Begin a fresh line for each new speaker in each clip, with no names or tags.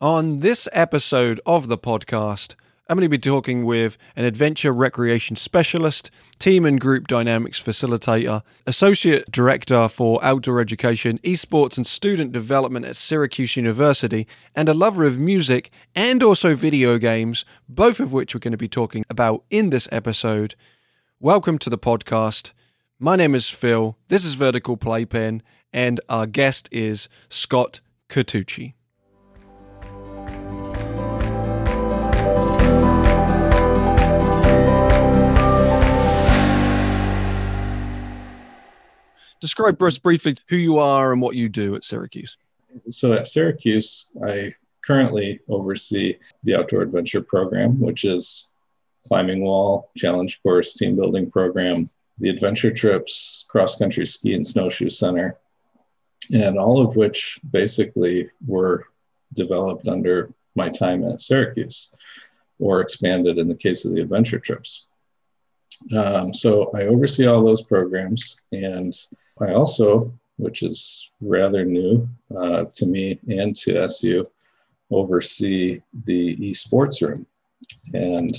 On this episode of the podcast, I'm going to be talking with an adventure recreation specialist, team and group dynamics facilitator, associate director for outdoor education, esports, and student development at Syracuse University, and a lover of music and also video games, both of which we're going to be talking about in this episode. Welcome to the podcast. My name is Phil. This is Vertical Playpen, and our guest is Scott Catucci. Describe us briefly who you are and what you do at Syracuse.
So at Syracuse, I currently oversee the outdoor adventure program, which is climbing wall, challenge course, team building program, the adventure trips, cross country ski and snowshoe center, and all of which basically were developed under my time at Syracuse or expanded in the case of the adventure trips. Um, so I oversee all those programs and I also, which is rather new uh, to me and to SU, oversee the esports room. And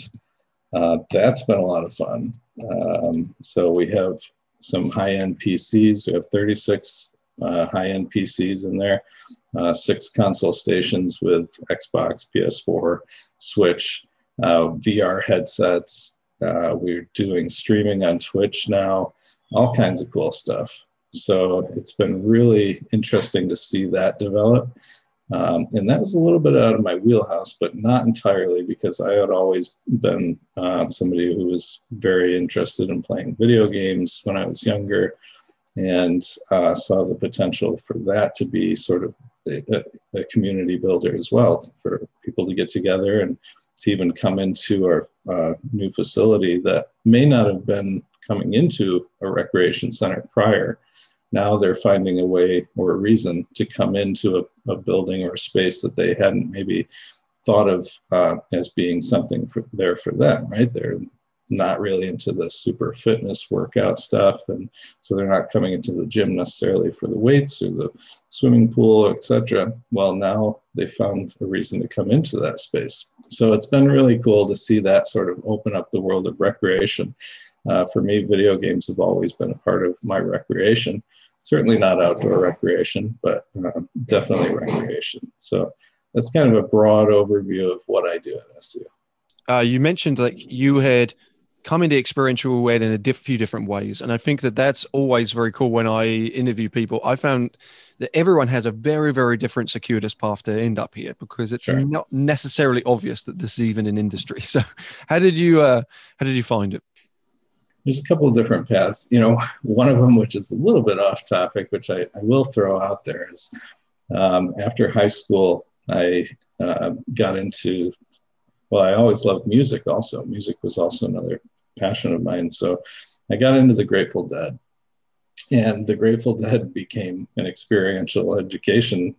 uh, that's been a lot of fun. Um, so we have some high end PCs. We have 36 uh, high end PCs in there, uh, six console stations with Xbox, PS4, Switch, uh, VR headsets. Uh, we're doing streaming on Twitch now, all kinds of cool stuff. So it's been really interesting to see that develop. Um, and that was a little bit out of my wheelhouse, but not entirely because I had always been um, somebody who was very interested in playing video games when I was younger and uh, saw the potential for that to be sort of a, a, community builder as well, for people to get together and to even come into our uh, new facility that may not have been coming into a recreation center prior now they're finding a way or a reason to come into a, a building or a space that they hadn't maybe thought of uh, as being something for, there for them, right? They're not really into the super fitness workout stuff and so they're not coming into the gym necessarily for the weights or the swimming pool etc well now they found a reason to come into that space. So it's been really cool to see that sort of open up the world of recreation. Uh, for me video games have always been a part of my recreation certainly not outdoor recreation, but uh, definitely recreation. So that's kind of a broad overview of what I do at SU.
Uh, you mentioned that you had come into experiential ed in a diff- few different ways, and I think that that's always very cool. When I interview people, I found that everyone has a very, very different circuitous path to end up here because it's sure. not necessarily obvious that this is even an industry. So, how did you uh, how did you find it?
There's a couple of different paths. You know, one of them, which is a little bit off topic, which I, I will throw out there, is um, after high school, I uh, got into, well, I always loved music also. Music was also another passion of mine. So I got into the Grateful Dead. And the Grateful Dead became an experiential education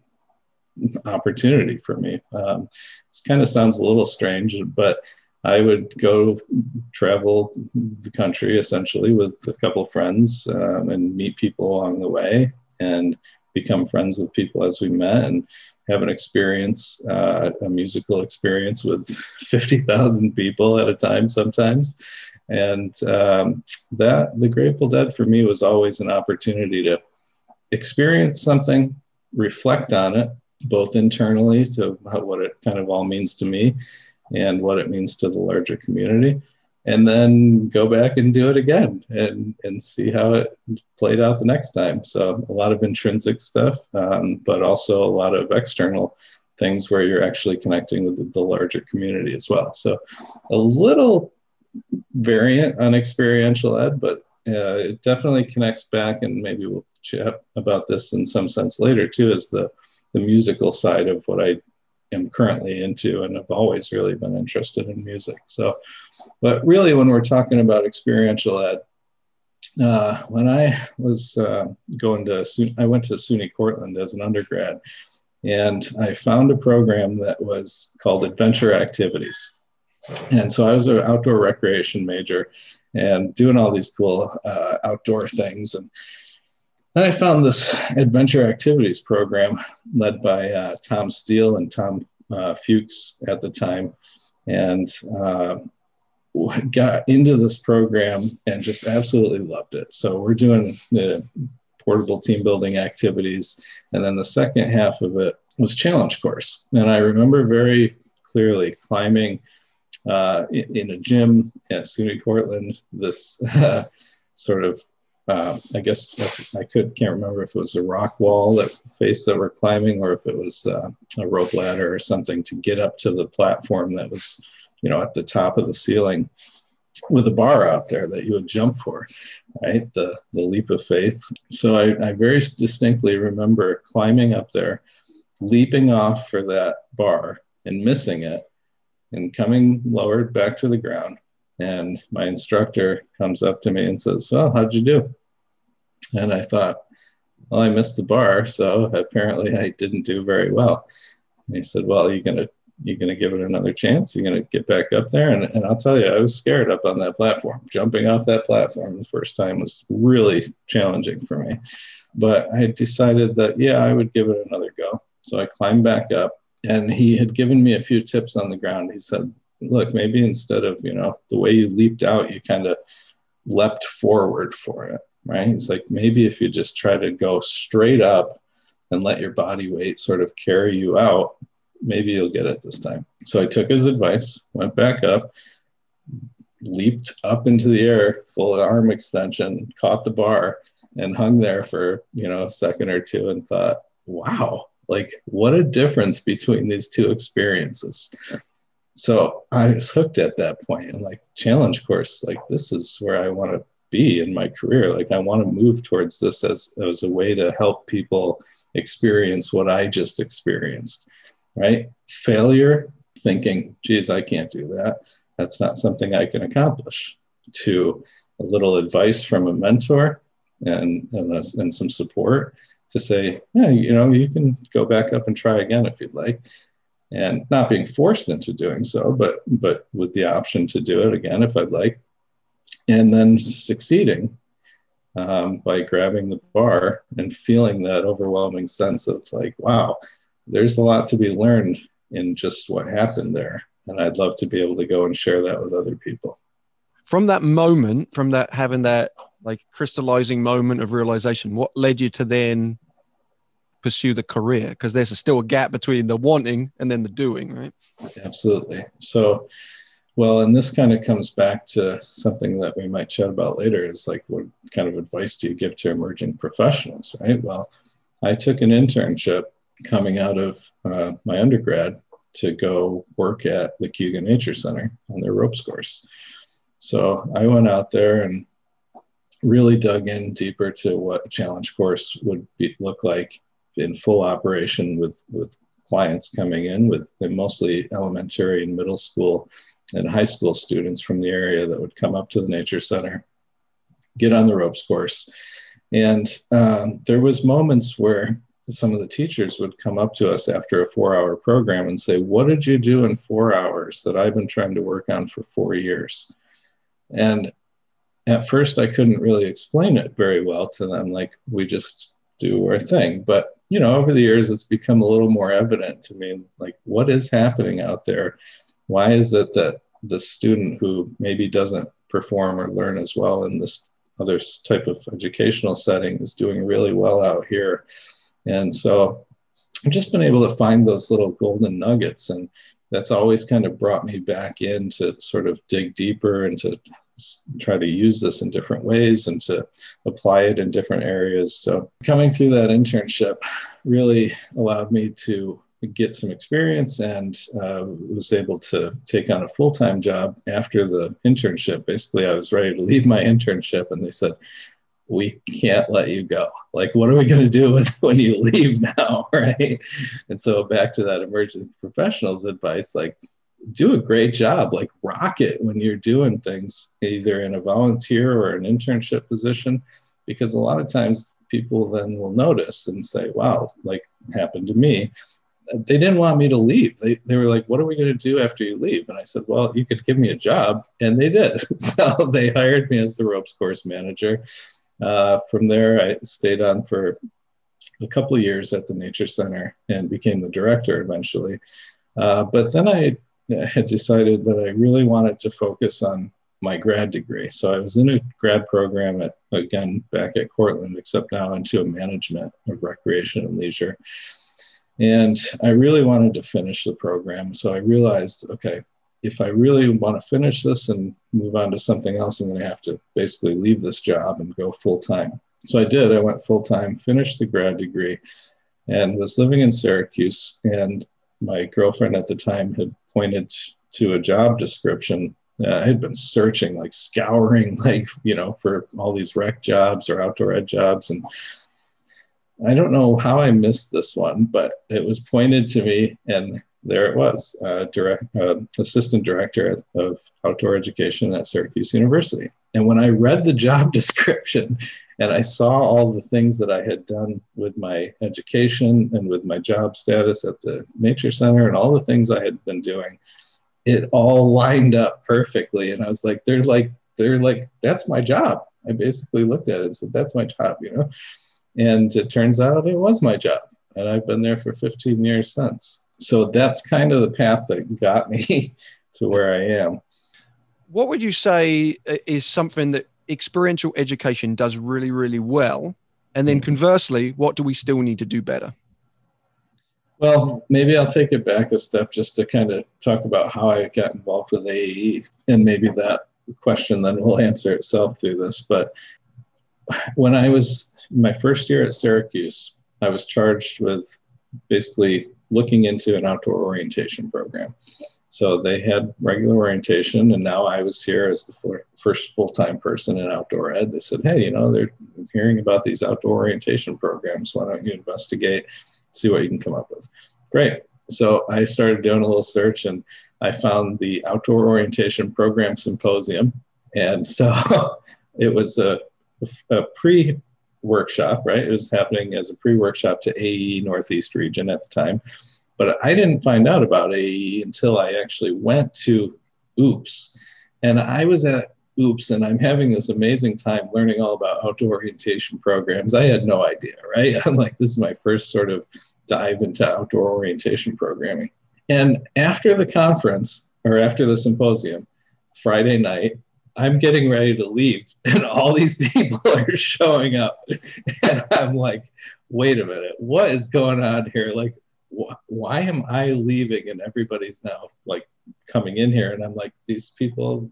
opportunity for me. Um, it kind of sounds a little strange, but I would go travel the country essentially with a couple of friends um, and meet people along the way and become friends with people as we met and have an experience, uh, a musical experience with 50,000 people at a time sometimes. And um, that, the Grateful Dead for me was always an opportunity to experience something, reflect on it, both internally to what it kind of all means to me and what it means to the larger community and then go back and do it again and and see how it played out the next time. So a lot of intrinsic stuff um, but also a lot of external things where you're actually connecting with the, the larger community as well. So a little variant on experiential ed but uh, it definitely connects back and maybe we'll chat about this in some sense later too is the the musical side of what i am currently into and have always really been interested in music. So, but really, when we're talking about experiential ed, uh, when I was uh, going to, I went to SUNY Cortland as an undergrad, and I found a program that was called Adventure Activities. And so I was an outdoor recreation major and doing all these cool uh, outdoor things. And then I found this adventure activities program led by uh, Tom Steele and Tom uh, Fuchs at the time, and uh, got into this program and just absolutely loved it. So we're doing the portable team building activities, and then the second half of it was challenge course, and I remember very clearly climbing uh, in, in, a gym at SUNY Cortland. This sort of uh, I guess I could can't remember if it was a rock wall that face that we're climbing or if it was uh, a rope ladder or something to get up to the platform that was, you know, at the top of the ceiling with a bar out there that you would jump for, right? The the leap of faith. So I, I very distinctly remember climbing up there, leaping off for that bar and missing it, and coming lowered back to the ground. And my instructor comes up to me and says, Well, how'd you do? And I thought, well, I missed the bar, so apparently I didn't do very well. And he said, well, you're gonna you're gonna give it another chance. You're gonna get back up there, and and I'll tell you, I was scared up on that platform. Jumping off that platform the first time was really challenging for me, but I decided that yeah, I would give it another go. So I climbed back up, and he had given me a few tips on the ground. He said, look, maybe instead of you know the way you leaped out, you kind of leapt forward for it right? It's like maybe if you just try to go straight up and let your body weight sort of carry you out, maybe you'll get it this time. So I took his advice, went back up, leaped up into the air, full arm extension, caught the bar, and hung there for you know a second or two, and thought, wow, like what a difference between these two experiences. So I was hooked at that point, and like challenge course, like this is where I want to be in my career. Like I want to move towards this as, as a way to help people experience what I just experienced. Right? Failure, thinking, geez, I can't do that. That's not something I can accomplish. To a little advice from a mentor and, and, a, and some support to say, yeah, you know, you can go back up and try again if you'd like and not being forced into doing so, but but with the option to do it again if I'd like and then succeeding um, by grabbing the bar and feeling that overwhelming sense of like, wow, there's a lot to be learned in just what happened there. And I'd love to be able to go and share that with other people.
From that moment, from that having that like crystallizing moment of realization, what led you to then pursue the career? Because there's a, still a gap between the wanting and then the doing, right?
Absolutely. So, well, and this kind of comes back to something that we might chat about later is like, what kind of advice do you give to emerging professionals, right? Well, I took an internship coming out of uh, my undergrad to go work at the Cayuga Nature Center on their ropes course. So I went out there and really dug in deeper to what a challenge course would be, look like in full operation with, with clients coming in with mostly elementary and middle school and high school students from the area that would come up to the nature center get on the ropes course. And um, there was moments where some of the teachers would come up to us after a four hour program and say what did you do in four hours that i've been trying to work on for four years? And at first i couldn't really explain it very well to them like we just do our thing. But you know over the years it's become a little more evident to me like what is happening out there why is it that the student who maybe doesn't perform or learn as well in this other type of educational setting is doing really well out here? And so I've just been able to find those little golden nuggets. And that's always kind of brought me back in to sort of dig deeper and to try to use this in different ways and to apply it in different areas. So coming through that internship really allowed me to get some experience and uh, was able to take on a full time job after the internship. Basically, I was ready to leave my internship, and they said, we can't let you go. Like, what are we going to do with when you leave now? Right. And so, back to that emerging professionals advice like, do a great job, like, rock it when you're doing things either in a volunteer or an internship position, because a lot of times people then will notice and say, wow, like happened to me they didn't want me to leave. They, they were like, What are we going to do after you leave? And I said, Well, you could give me a job. And they did. so they hired me as the ropes course manager. Uh, from there, I stayed on for a couple years at the Nature Center and became the director eventually. Uh, but then I had decided that I really wanted to focus on my grad degree. So I was in a grad program at, again, back at Cortland, except now into a management of recreation and leisure. And I really wanted to finish the program. So I realized, okay, if I really want to finish this and move on to something else, I'm going to have to basically leave this job and go full time. So I did. I went full time, finished the grad degree, and was living in Syracuse. And my girlfriend at the time had pointed to a job description. Uh, I had been searching, like scouring, like, you know, for all these rec jobs or outdoor ed jobs. And I don't know how I missed this one, but it was pointed to me. And there it was, uh, direct, uh, assistant director of outdoor education at Syracuse University. And when I read the job description and I saw all the things that I had done with my education and with my job status at the Nature Center and all the things I had been doing, it all lined up perfectly. And I was like, "There's like, they're like, that's my job." I basically looked at it and said, "That's my job," you know. And it turns out it was my job, and I've been there for 15 years since so that's kind of the path that got me to where I am.
What would you say uh, is something that experiential education does really, really well? And then conversely, what do we still need to do better?
Well, maybe I'll take it back a step just to kind of talk about how I got involved with AEE. And maybe that question then will answer itself through this. But when I was my first year at Syracuse, I was charged with basically looking into an outdoor orientation program. So they had regular orientation, and now I was here as the first full time person in outdoor ed. They said, Hey, you know, they're hearing about these outdoor orientation programs. Why don't you investigate, see what you can come up with? Great. So I started doing a little search and I found the Outdoor Orientation Program Symposium. And so it was a, a pre workshop, right? It was happening as a pre workshop to AEE Northeast region at the time. But I didn't find out about AEE until I actually went to OOPS. And I was at OOPS and I'm having this amazing time learning all about outdoor orientation programs. I had no idea, right? I'm like, this is my first sort of dive into outdoor orientation programming. And after the conference or after the symposium, Friday night, I'm getting ready to leave, and all these people are showing up. And I'm like, wait a minute, what is going on here? Like, wh- why am I leaving and everybody's now like coming in here? And I'm like, these people,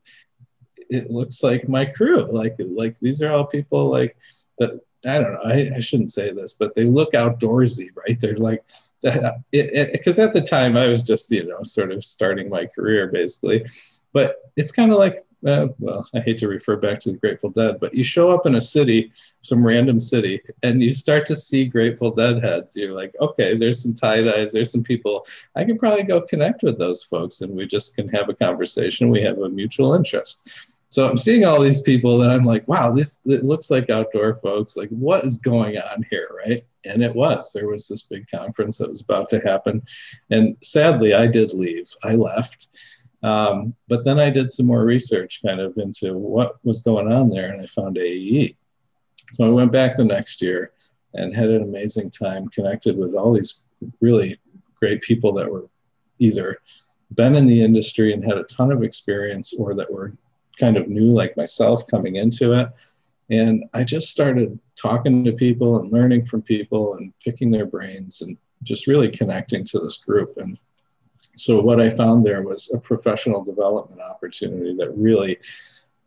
it looks like my crew. Like, like these are all people like that. I don't know. I, I shouldn't say this, but they look outdoorsy, right? They're like, because at the time I was just, you know, sort of starting my career basically. But it's kind of like uh, well, I hate to refer back to the Grateful Dead, but you show up in a city, some random city, and you start to see Grateful Dead heads. You're like, okay, there's some tie dyes, there's some people. I can probably go connect with those folks, and we just can have a conversation. We have a mutual interest. So I'm seeing all these people, and I'm like, wow, this it looks like outdoor folks. Like, what is going on here, right? And it was. There was this big conference that was about to happen, and sadly, I did leave. I left um, but then I did some more research kind of into what was going on there, and I found AEE. So I went back the next year and had an amazing time, connected with all these really great people that were either been in the industry and had a ton of experience or that were kind of new like myself coming into it. And I just started talking to people and learning from people and picking their brains and just really connecting to this group. And so what I found there was a professional development opportunity that really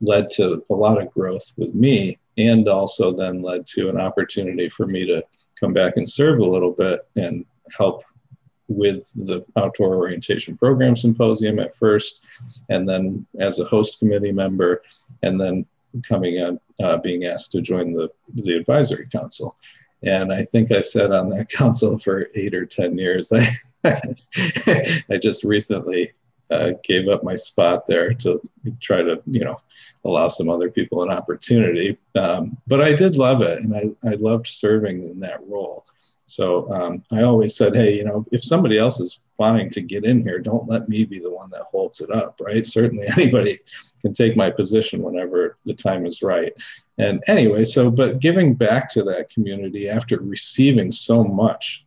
led to a lot of growth with me and also then led to an opportunity for me to come back and serve a little bit and help with the outdoor orientation program symposium at first and then as a host committee member and then coming in uh, being asked to join the, the advisory council. And i think i sat on that council for eight or ten years. I I just recently uh, gave up my spot there to try to, you know, allow some other people an opportunity. Um, but I did love it, and I, I loved serving in that role. So um, I always said, hey, you know, if somebody else is wanting to get in here, don't let me be the one that holds it up, right? Certainly anybody can take my position whenever the time is right. And anyway, so, but giving back to that community after receiving so much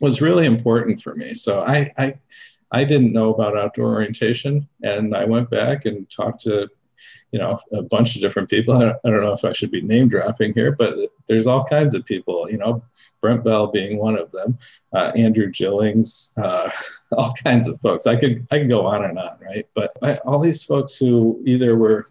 was really important for me. So I, I I didn't know about outdoor orientation, and I went back and talked to you know a bunch of different people. I don't, I don't know if I should be name dropping here, but there's all kinds of people. You know, Brent Bell being one of them, uh, Andrew Gillings, uh, all kinds of folks. I could I could go on and on, right? But I, all these folks who either were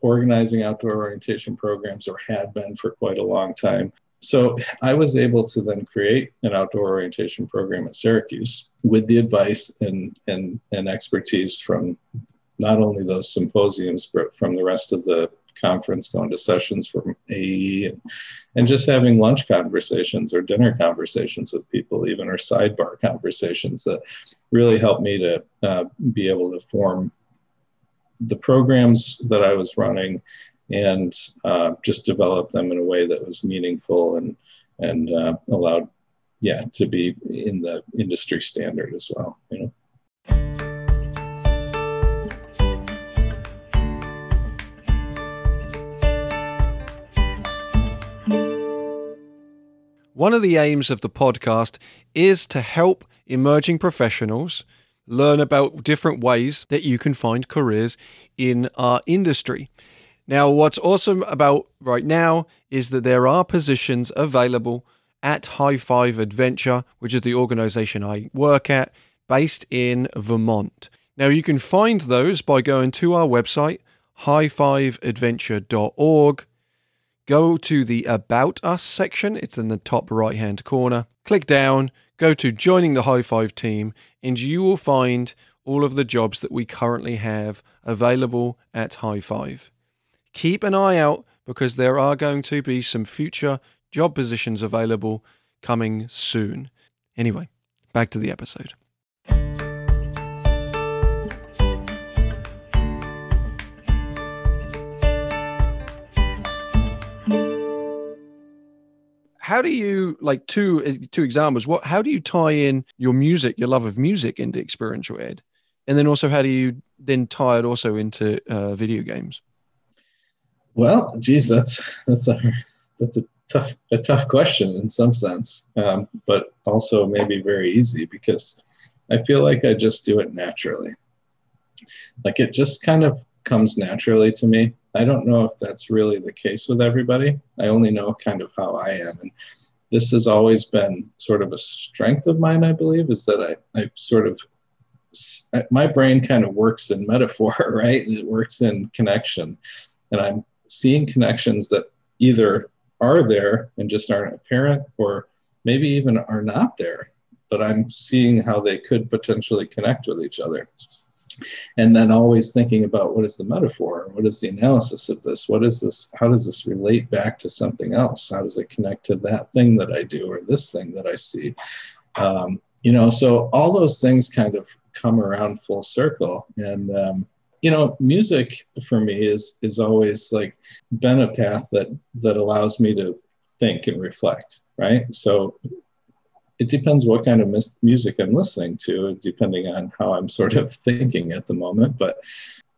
organizing outdoor orientation programs or had been for quite a long time. So I was able to then create an outdoor orientation program at Syracuse with the advice and, and, and expertise from not only those symposiums, but from the rest of the conference, going to sessions from AEE and, and just having lunch conversations or dinner conversations with people, even or sidebar conversations that really helped me to uh, be able to form the programs that I was running and uh, just develop them in a way that was meaningful and and uh, allowed yeah to be in the industry standard as well you know
One of the aims of the podcast is to help emerging professionals learn about different ways that you can find careers in our industry. Now, what's awesome about right now is that there are positions available at High Five Adventure, which is the organization I work at, based in Vermont. Now, you can find those by going to our website, highfiveadventure.org. Go to the About Us section, it's in the top right hand corner. Click down, go to joining the High Five team, and you will find all of the jobs that we currently have available at High Five. Keep an eye out because there are going to be some future job positions available coming soon. Anyway, back to the episode. how do you like two uh, two examples what how do you tie in your music your love of music into experiential ed and then also how do you then tie it also into uh, video games
well geez that's that's a that's a tough a tough question in some sense um, but also maybe very easy because i feel like i just do it naturally like it just kind of comes naturally to me I don't know if that's really the case with everybody. I only know kind of how I am. And this has always been sort of a strength of mine, I believe, is that I, I sort of, my brain kind of works in metaphor, right? It works in connection. And I'm seeing connections that either are there and just aren't apparent, or maybe even are not there, but I'm seeing how they could potentially connect with each other. And then always thinking about what is the metaphor? What is the analysis of this? What is this? How does this relate back to something else? How does it connect to that thing that i do or this thing that i see? Um, you know so all those things kind of come around full circle. And um, you know music for me is is always like been a path that that allows me to think and reflect right so it depends what kind of mis- music I'm listening to, depending on how I'm sort of thinking at the moment. But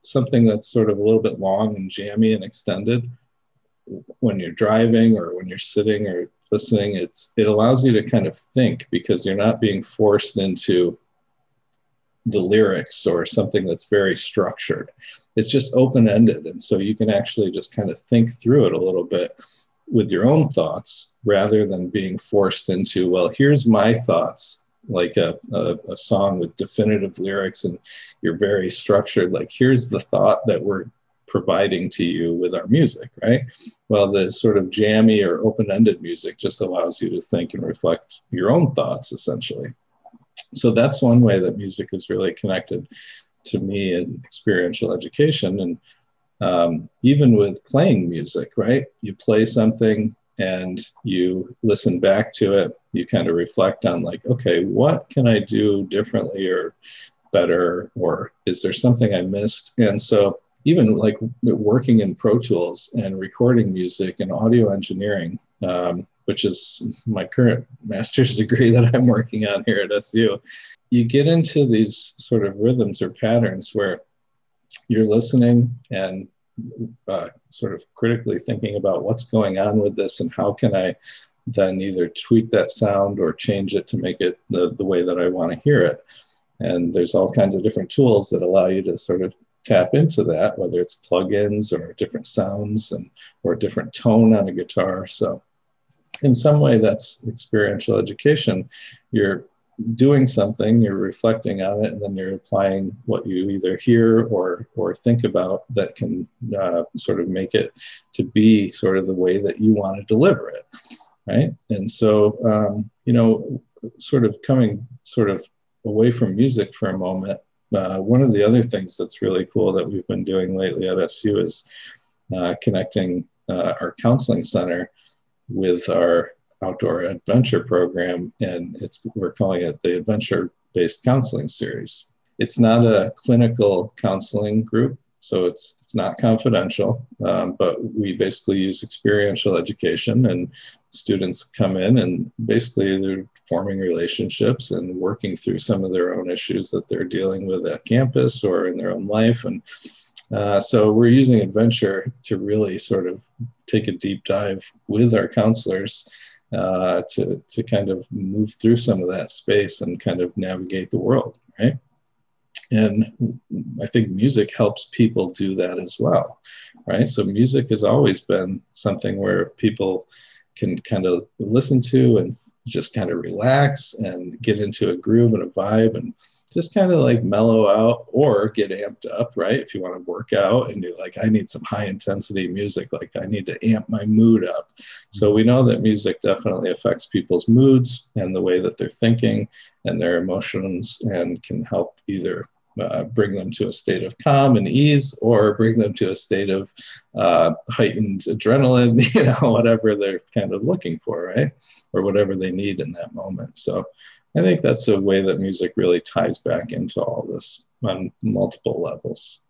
something that's sort of a little bit long and jammy and extended when you're driving or when you're sitting or listening, it's it allows you to kind of think because you're not being forced into the lyrics or something that's very structured. It's just open ended. And so you can actually just kind of think through it a little bit with your own thoughts rather than being forced into, well, here's my thoughts, like a, a, a, song with definitive lyrics and you're very structured. Like, here's the thought that we're providing to you with our music, right? Well, the sort of jammy or open ended music just allows you to think and reflect your own thoughts, essentially. So that's one way that music is really connected to me in experiential education. And um, even with playing music, right? You play something and you listen back to it, you kind of reflect on, like, okay, what can I do differently or better? Or is there something I missed? And so, even like working in Pro Tools and recording music and audio engineering, um, which is my current master's degree that I'm working on here at SU, you get into these sort of rhythms or patterns where you're listening and uh, sort of critically thinking about what's going on with this and how can I then either tweak that sound or change it to make it the, the way that I want to hear it. And there's all kinds of different tools that allow you to sort of tap into that, whether it's plugins or different sounds and or a different tone on a guitar. So in some way that's experiential education. You're doing something, you're reflecting on it, and then you're applying what you either hear or or think about that can uh, sort of make it to be sort of the way that you want to deliver it, right? And so, um, you know, sort of coming sort of away from music for a moment. Uh, one of the other things that's really cool that we've been doing lately at SU is uh, connecting uh, our counseling center with our outdoor adventure program, and it's we're calling it the Adventure Based Counseling Series. It's not a clinical counseling group, so it's it's not confidential, um, but we basically use experiential education, and students come in and basically they're forming relationships and working through some of their own issues that they're dealing with at campus or in their own life, and uh, so we're using adventure to really sort of take a deep dive with our counselors uh, to, to kind of move through some of that space and kind of navigate the world, right? And I think music helps people do that as well, right? So music has always been something where people can kind of listen to and just kind of relax and get into a groove and a vibe and just kind of like mellow out or get amped up, right? If you want to work out and you're like, I need some high intensity music, like I need to amp my mood up. So we know that music definitely affects people's moods and the way that they're thinking and their emotions and can help either uh, bring them to a state of calm and ease or bring them to a state of uh, heightened adrenaline, you know, whatever they're kind of looking for, right? Or whatever they need in that moment. So I think that's a way that music really ties back into all this on multiple levels.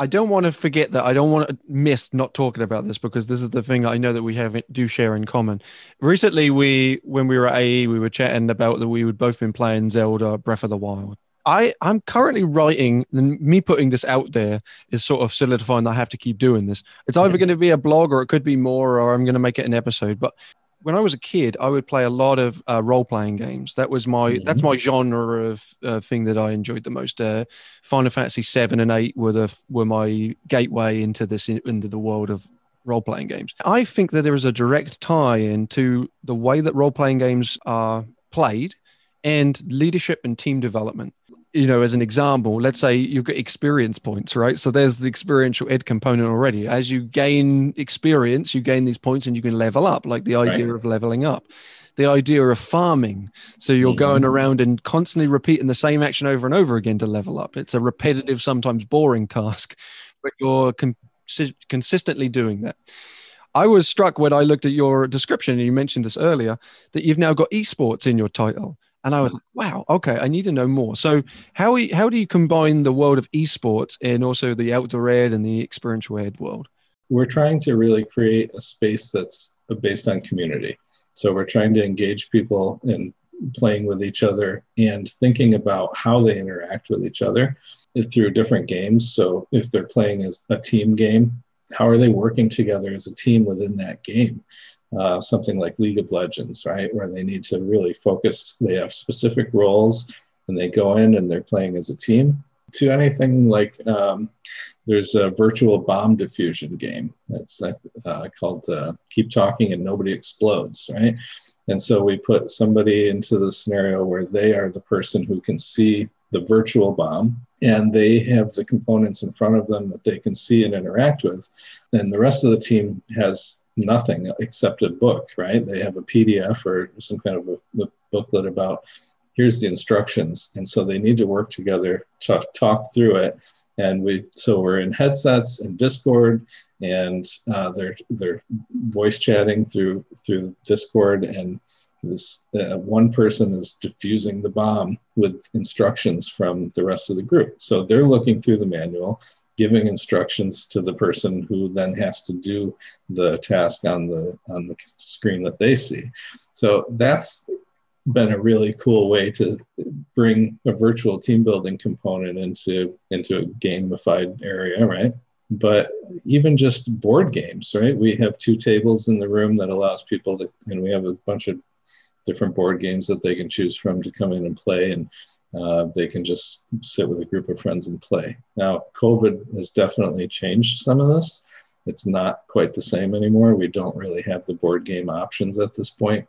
I don't want to forget that. I don't want to miss not talking about this because this is the thing I know that we have do share in common. Recently, we when we were at AEE, we were chatting about that we would both been playing Zelda Breath of the Wild. I I'm currently writing, and me putting this out there is sort of solidifying that I have to keep doing this. It's either going to be a blog or it could be more, or I'm going to make it an episode. But when I was a kid, I would play a lot of uh, role playing games. That was my mm-hmm. that's my genre of uh, thing that I enjoyed the most. Uh, Final Fantasy seven and eight were the were my gateway into this into the world of role playing games. I think that there is a direct tie into the way that role playing games are played and leadership and team development you know, as an example, let's say you've got experience points, right? So there's the experiential ed component already. As you gain experience, you gain these points and you can level up, like the idea right. of leveling up. The idea of farming. So you're mm-hmm. going around and constantly repeating the same action over and over again to level up. It's a repetitive, sometimes boring task, but you're con- consistently doing that. I was struck when I looked at your description, and you mentioned this earlier, that you've now got esports in your title. And I was like, wow, okay, I need to know more. So how how do you combine the world of esports and also the outdoor ed and the experiential ed world?
We're trying to really create a space that's uh, based on community. So we're trying to engage people in playing with each other and thinking about how they interact with each other through different games. So if they're playing as a team game, how are they working together as a team within that game? Uh, something like League of Legends, right, where they need to really focus. They have specific roles, and they go in and they're playing as a team. To anything like um, there's a virtual bomb diffusion game that's uh, called uh, Keep Talking and Nobody Explodes, right? And so we put somebody into the scenario where they are the person who can see the virtual bomb and they have the components in front of them that they can see and interact with. And the rest of the team has nothing except a book, right? They have a PDF or some kind of a, a booklet about here's the instructions. And so they need to work together to talk through it. And we so we're in headsets and Discord, and uh, they're they're voice chatting through through Discord, and this uh, one person is diffusing the bomb with instructions from the rest of the group. So they're looking through the manual giving instructions to the person who then has to do the task on the on the screen that they see. So that's been a really cool way to bring a virtual team building component into into a gamified area, right? But even just board games, right? We have two tables in the room that allows people to, and we have a bunch of different board games that they can choose from to come in and play. And Uh, they can just sit with a group of friends and play. Now, COVID has definitely changed some of this. It's not quite the same anymore. We don't really have the board game options at this point.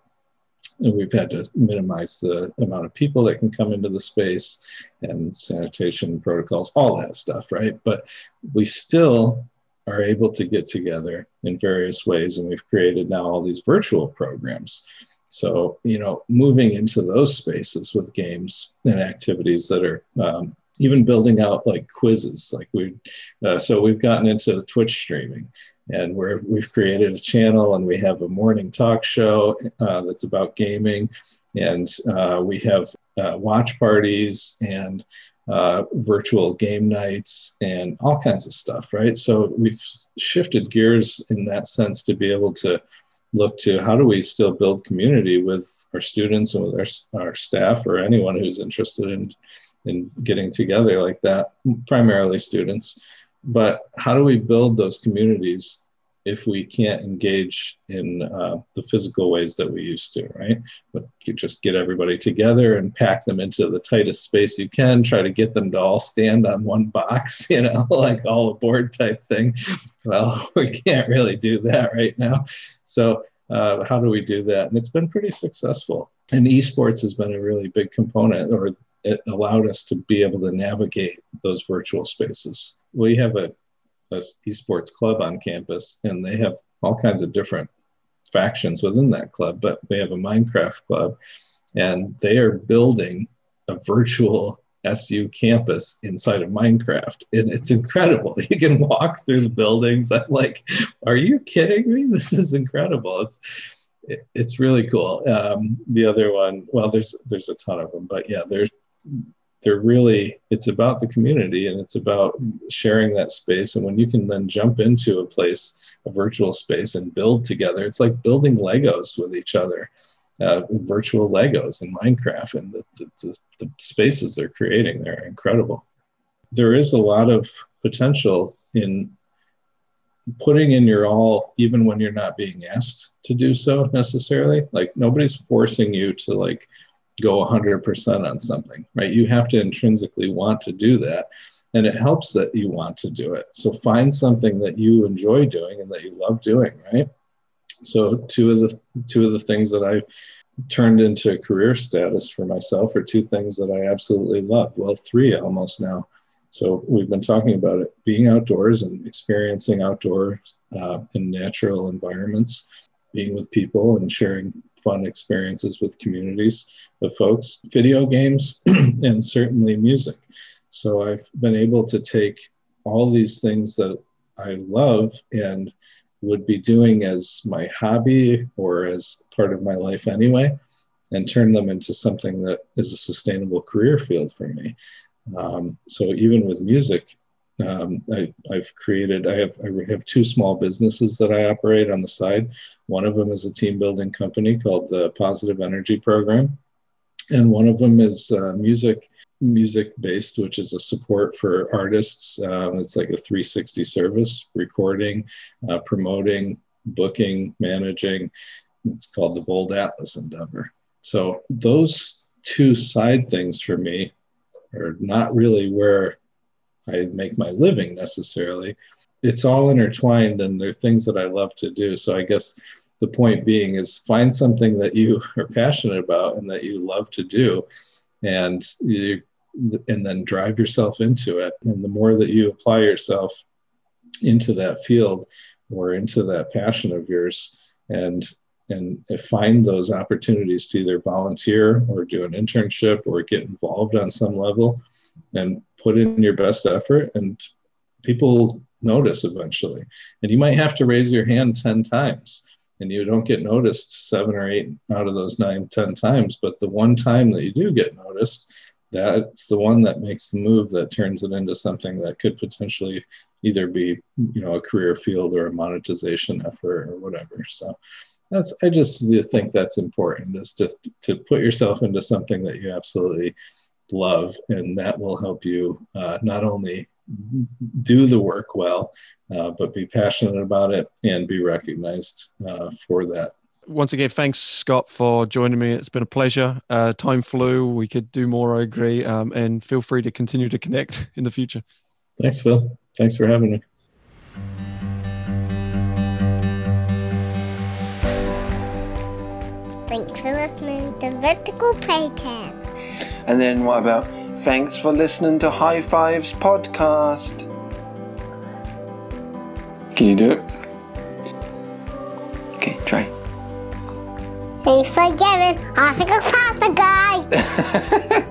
And we've had to minimize the amount of people that can come into the space and sanitation protocols, all that stuff, right? But we still are able to get together in various ways. And we've created now all these virtual programs. So, you know, moving into those spaces with games and activities that are um, even building out like quizzes, like we, uh, so we've gotten into Twitch streaming and we're, we've created a channel and we have a morning talk show uh, that's about gaming. And uh, we have uh, watch parties and uh, virtual game nights and all kinds of stuff, right? So we've shifted gears in that sense to be able to look to how do we still build community with our students and with our, our staff or anyone who's interested in in getting together like that primarily students. But how do we build those communities if we can't engage in uh, the physical ways that we used to, right? But you just get everybody together and pack them into the tightest space you can, try to get them to all stand on one box, you know, like all aboard type thing. Well, we can't really do that right now. So, uh, how do we do that? And it's been pretty successful. And esports has been a really big component, or it allowed us to be able to navigate those virtual spaces. We have a a esports club on campus, and they have all kinds of different factions within that club. But we have a Minecraft club, and they are building a virtual SU campus inside of Minecraft, and it's incredible. You can walk through the buildings. I'm like, are you kidding me? This is incredible. It's it, it's really cool. Um, the other one, well, there's there's a ton of them, but yeah, there's they're really it's about the community and it's about sharing that space. And when you can then jump into a place a virtual space and build together it's like building legos with each other uh, virtual legos in minecraft and the, the, the, the spaces they're creating they're incredible. There is a lot of potential in putting in your all even when you're not being asked to do so necessarily. Like nobody's forcing you to like go 100% on something, right? You have to intrinsically want to do that. And it helps that you want to do it. So find something that you enjoy doing and that you love doing, right? So two of the two of the things that I turned into career status for myself are two things that I absolutely love. Well, three almost now. So we've been talking about it being outdoors and experiencing outdoors uh, in natural environments, being with people and sharing fun experiences with communities of folks, video games, and certainly music. So I've been able to take all these things that I love and would be doing as my hobby or as part of my life anyway, and turn them into something that is a sustainable career field for me. Um, so even with music, um, I, have created, I have, I have two small businesses that I operate on the side. One of them is a team building company called the Positive Energy Program. And one of them is uh, music, music based, which is a support for artists. Um, it's like a 360 service, recording, uh, promoting, booking, managing. It's called the Bold Atlas Endeavor. So those two side things for me are not really where I make my living necessarily. It's all intertwined and they're things that I love to do. So I guess the point being is find something that you are passionate about and that you love to do and you and then drive yourself into it. And the more that you apply yourself into that field or into that passion of yours and and find those opportunities to either volunteer or do an internship or get involved on some level and put in your best effort and people notice eventually. And you might have to raise your hand 10 times and you don't get noticed seven or eight out of those nine ten times but the one time that you do get noticed that's the one that makes the move that turns it into something that could potentially either be you know a career field or a monetization effort or whatever. So that's i just think that's important is to to put yourself into something that you absolutely love, and that will help you uh, not only do the work well, uh, but be passionate about it and be recognized uh, for that.
once again, thanks, Scott, for joining me. It's been a pleasure. Uh, time flew. We could do more, I agree. Um, and feel free to continue to connect in the future.
Thanks, Phil. Thanks for having me.
Thanks for listening to Vertical Playcast.
And then what about thanks for listening to High Fives podcast? Can you do it? Okay, try.
Thanks for giving. I think a pasta guy.